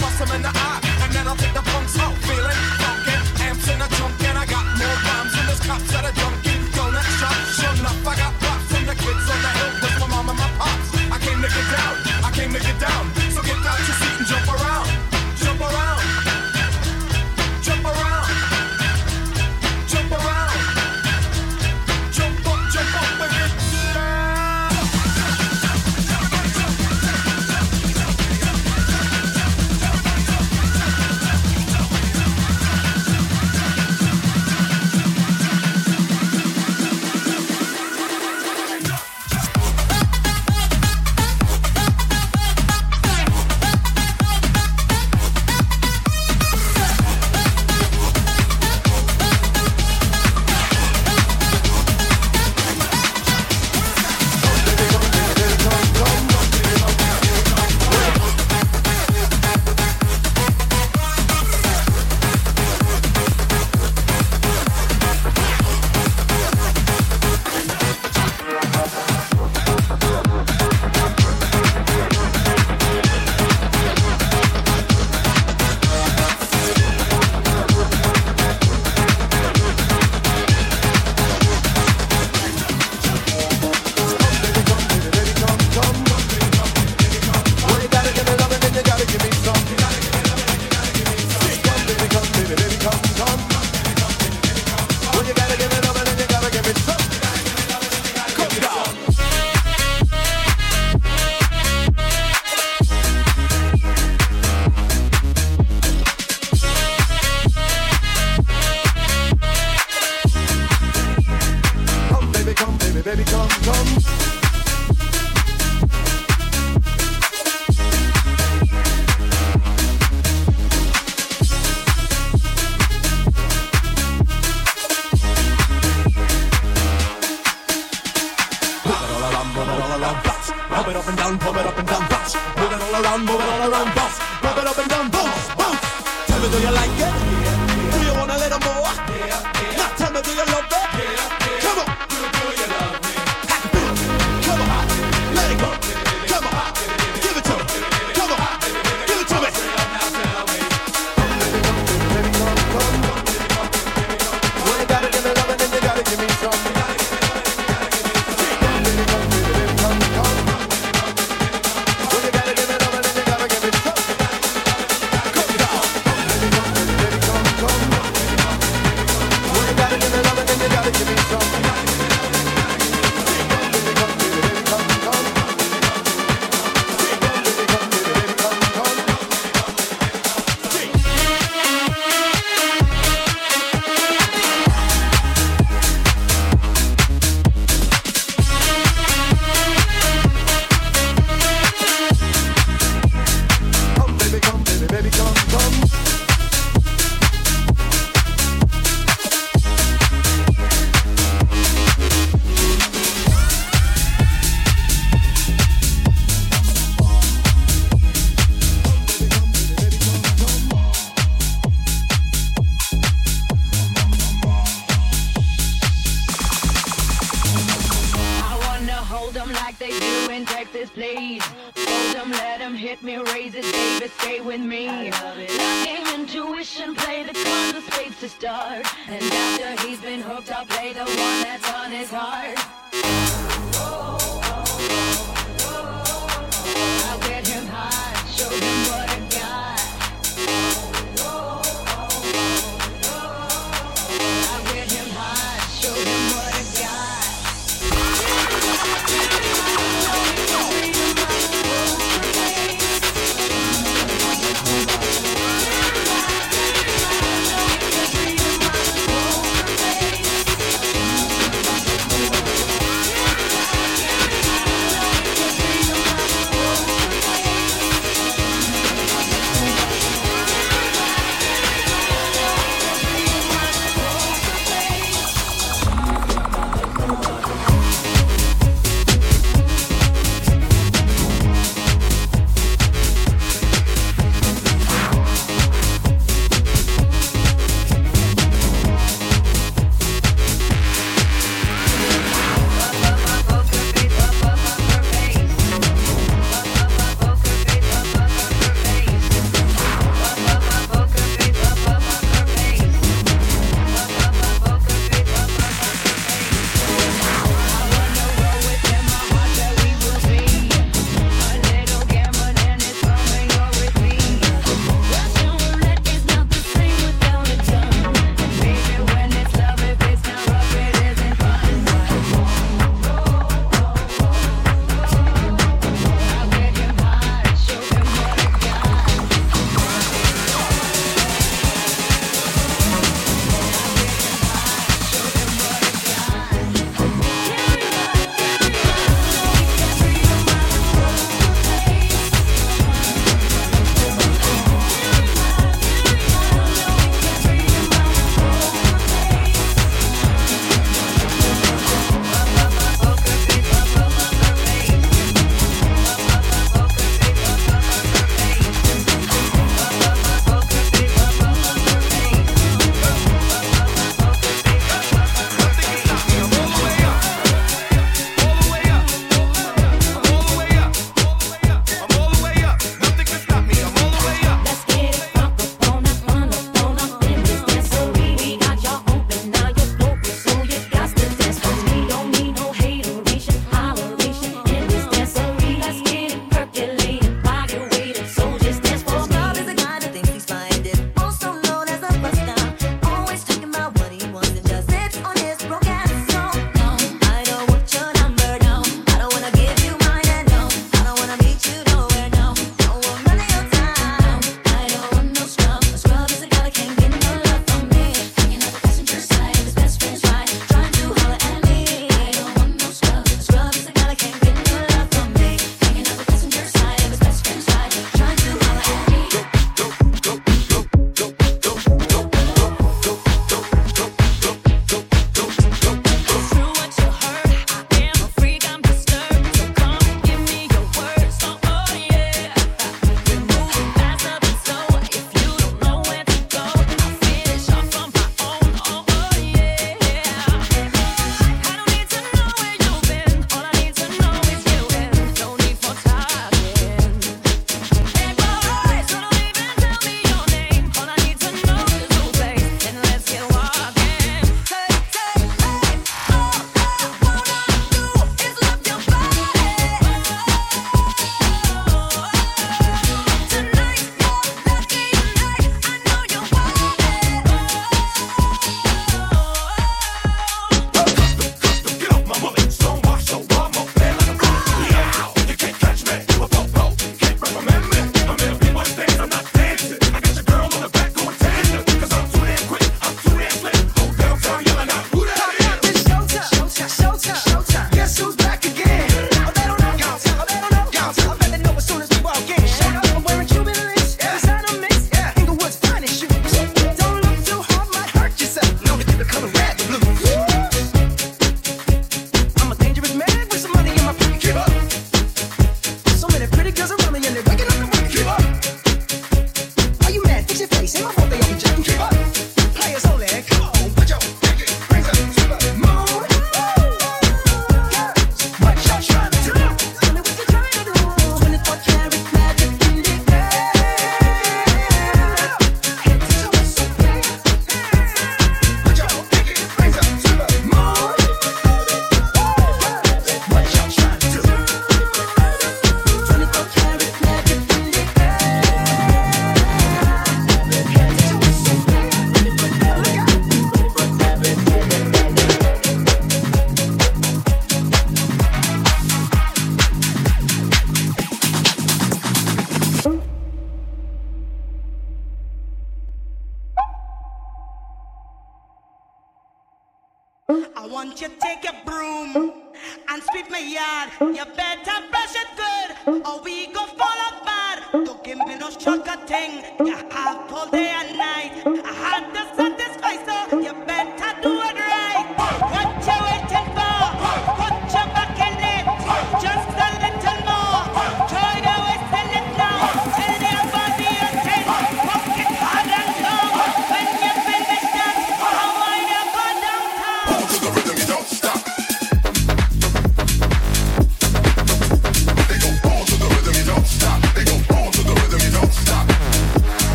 bust him in the eye, and then I'll take the punks out.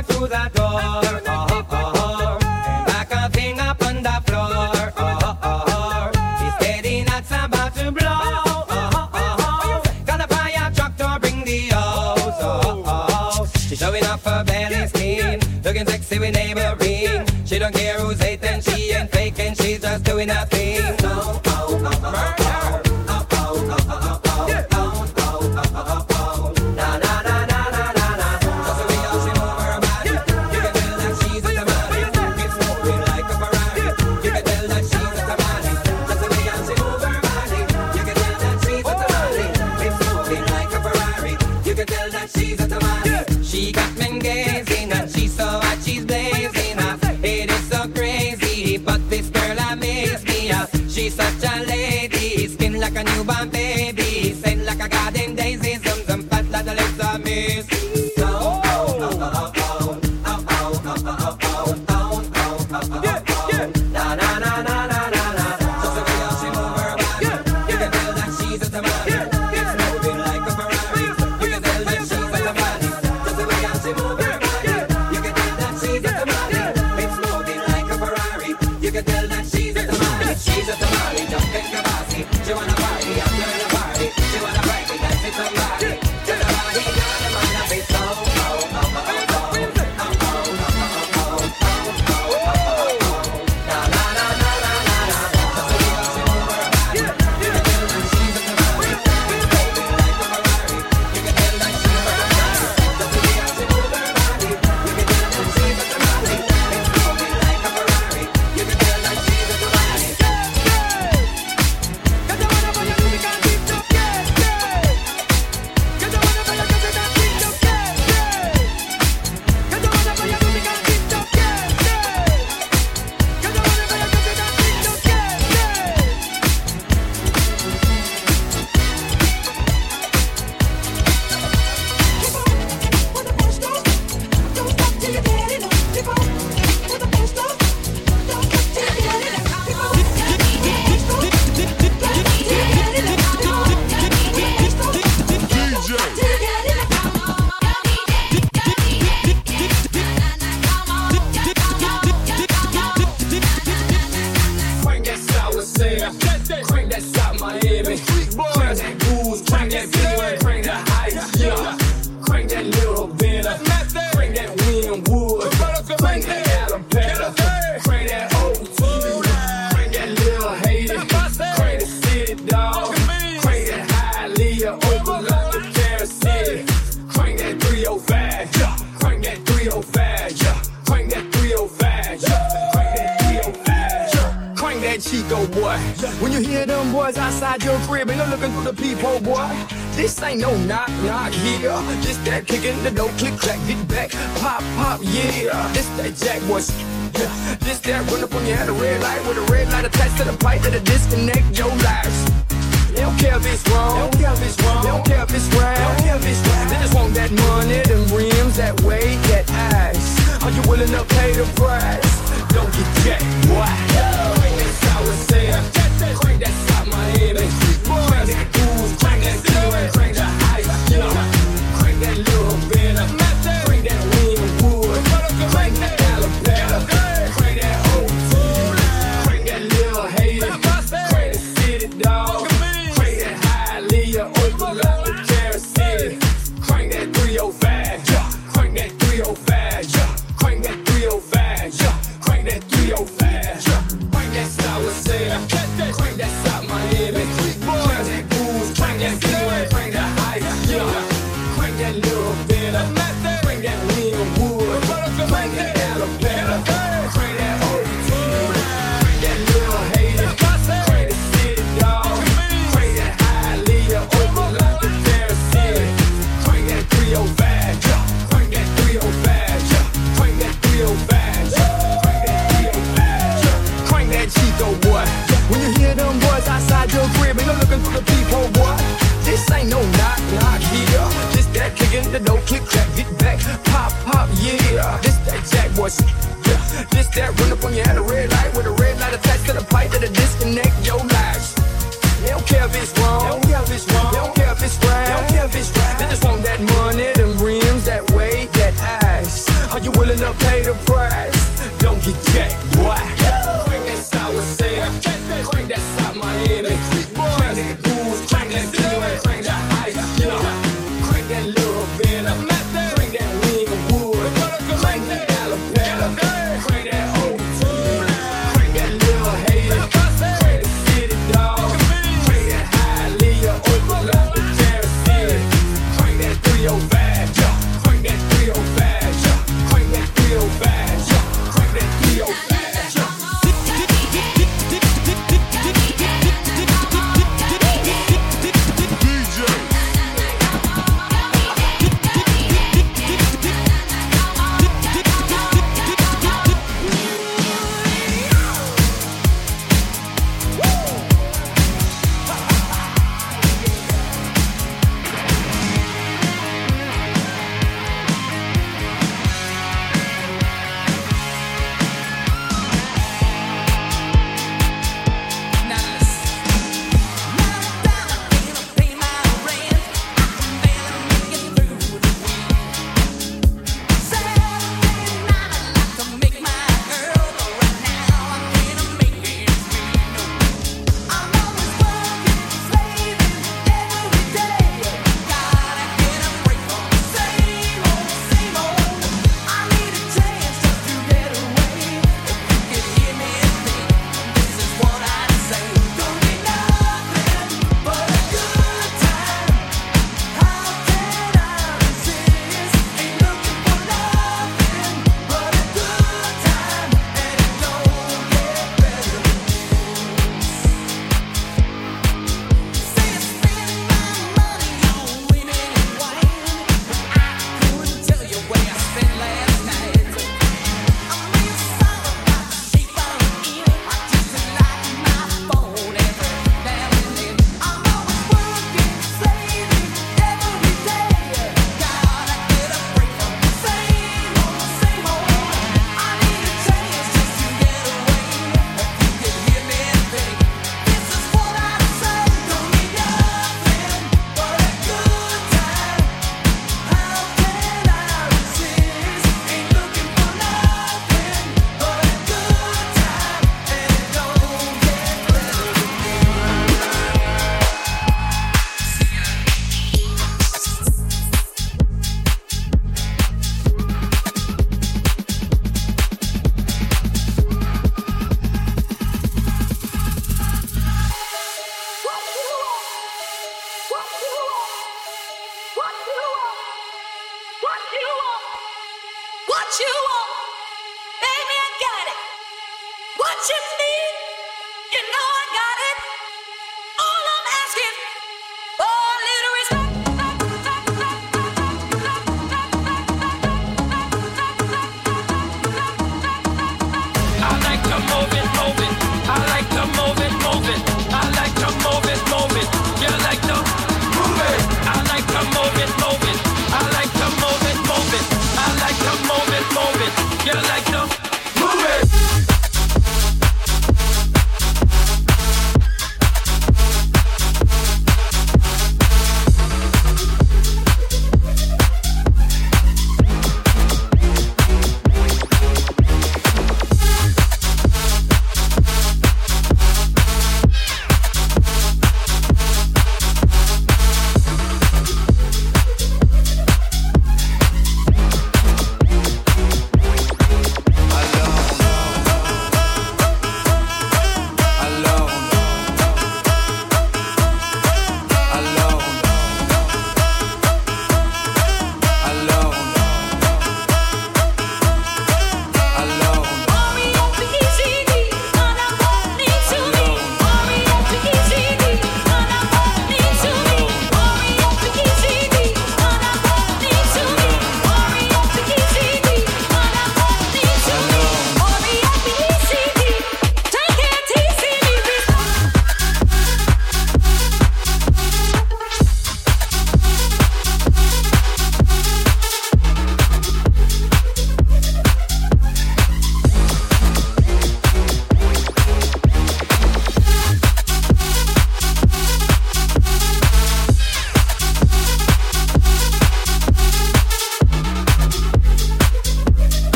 knock through door. And like a thing up on the floor. Uh-huh, she's about to blow. to bring the hose. Showing off her belly skin. Looking sexy with neighboring. She don't care who's hating, she ain't faking. She's just doing her thing.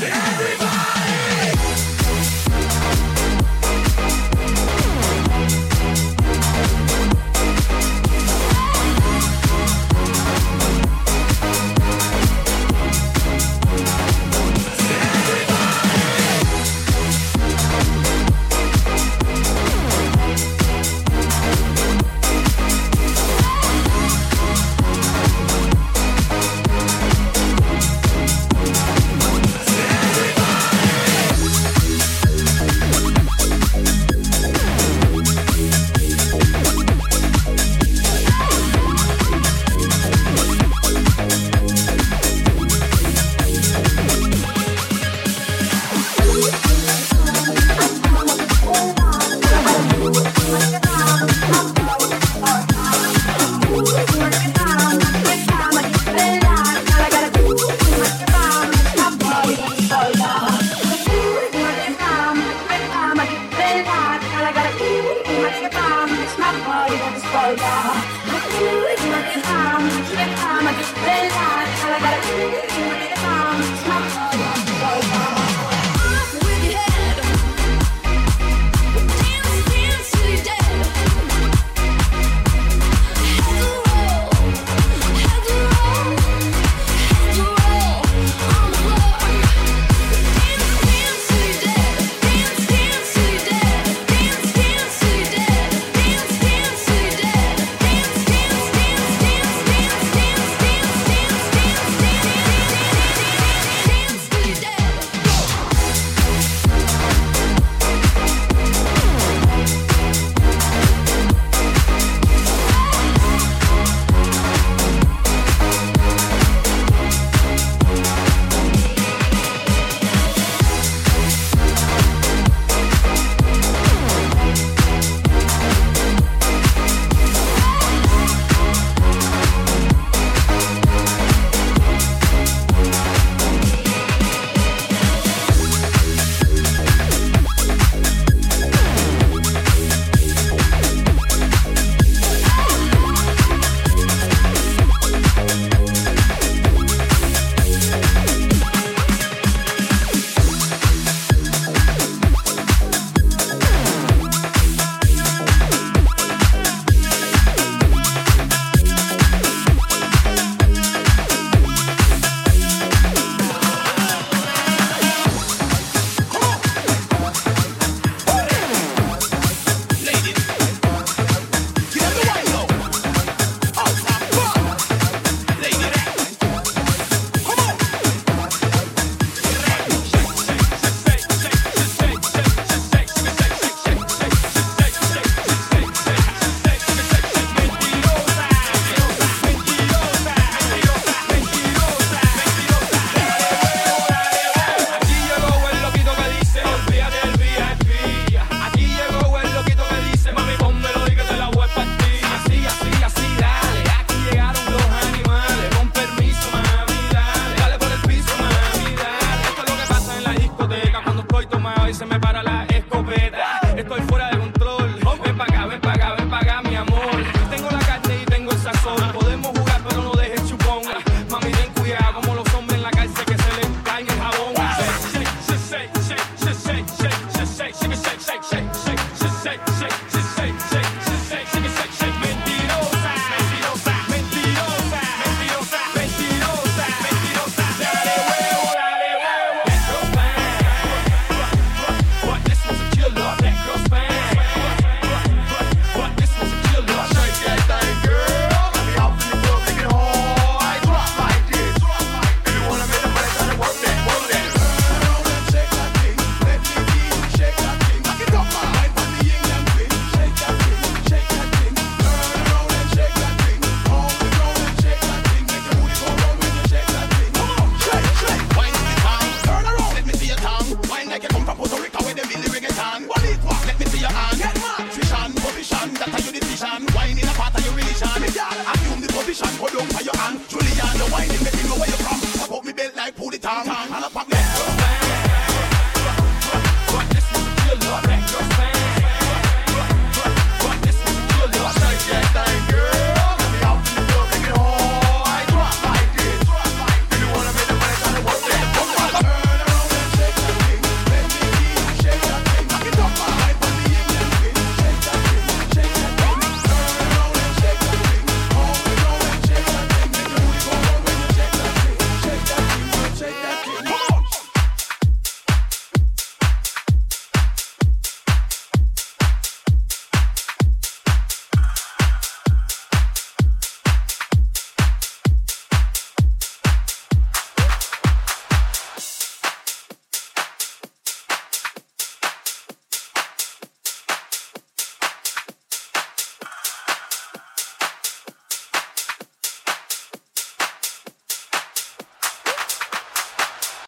Everybody.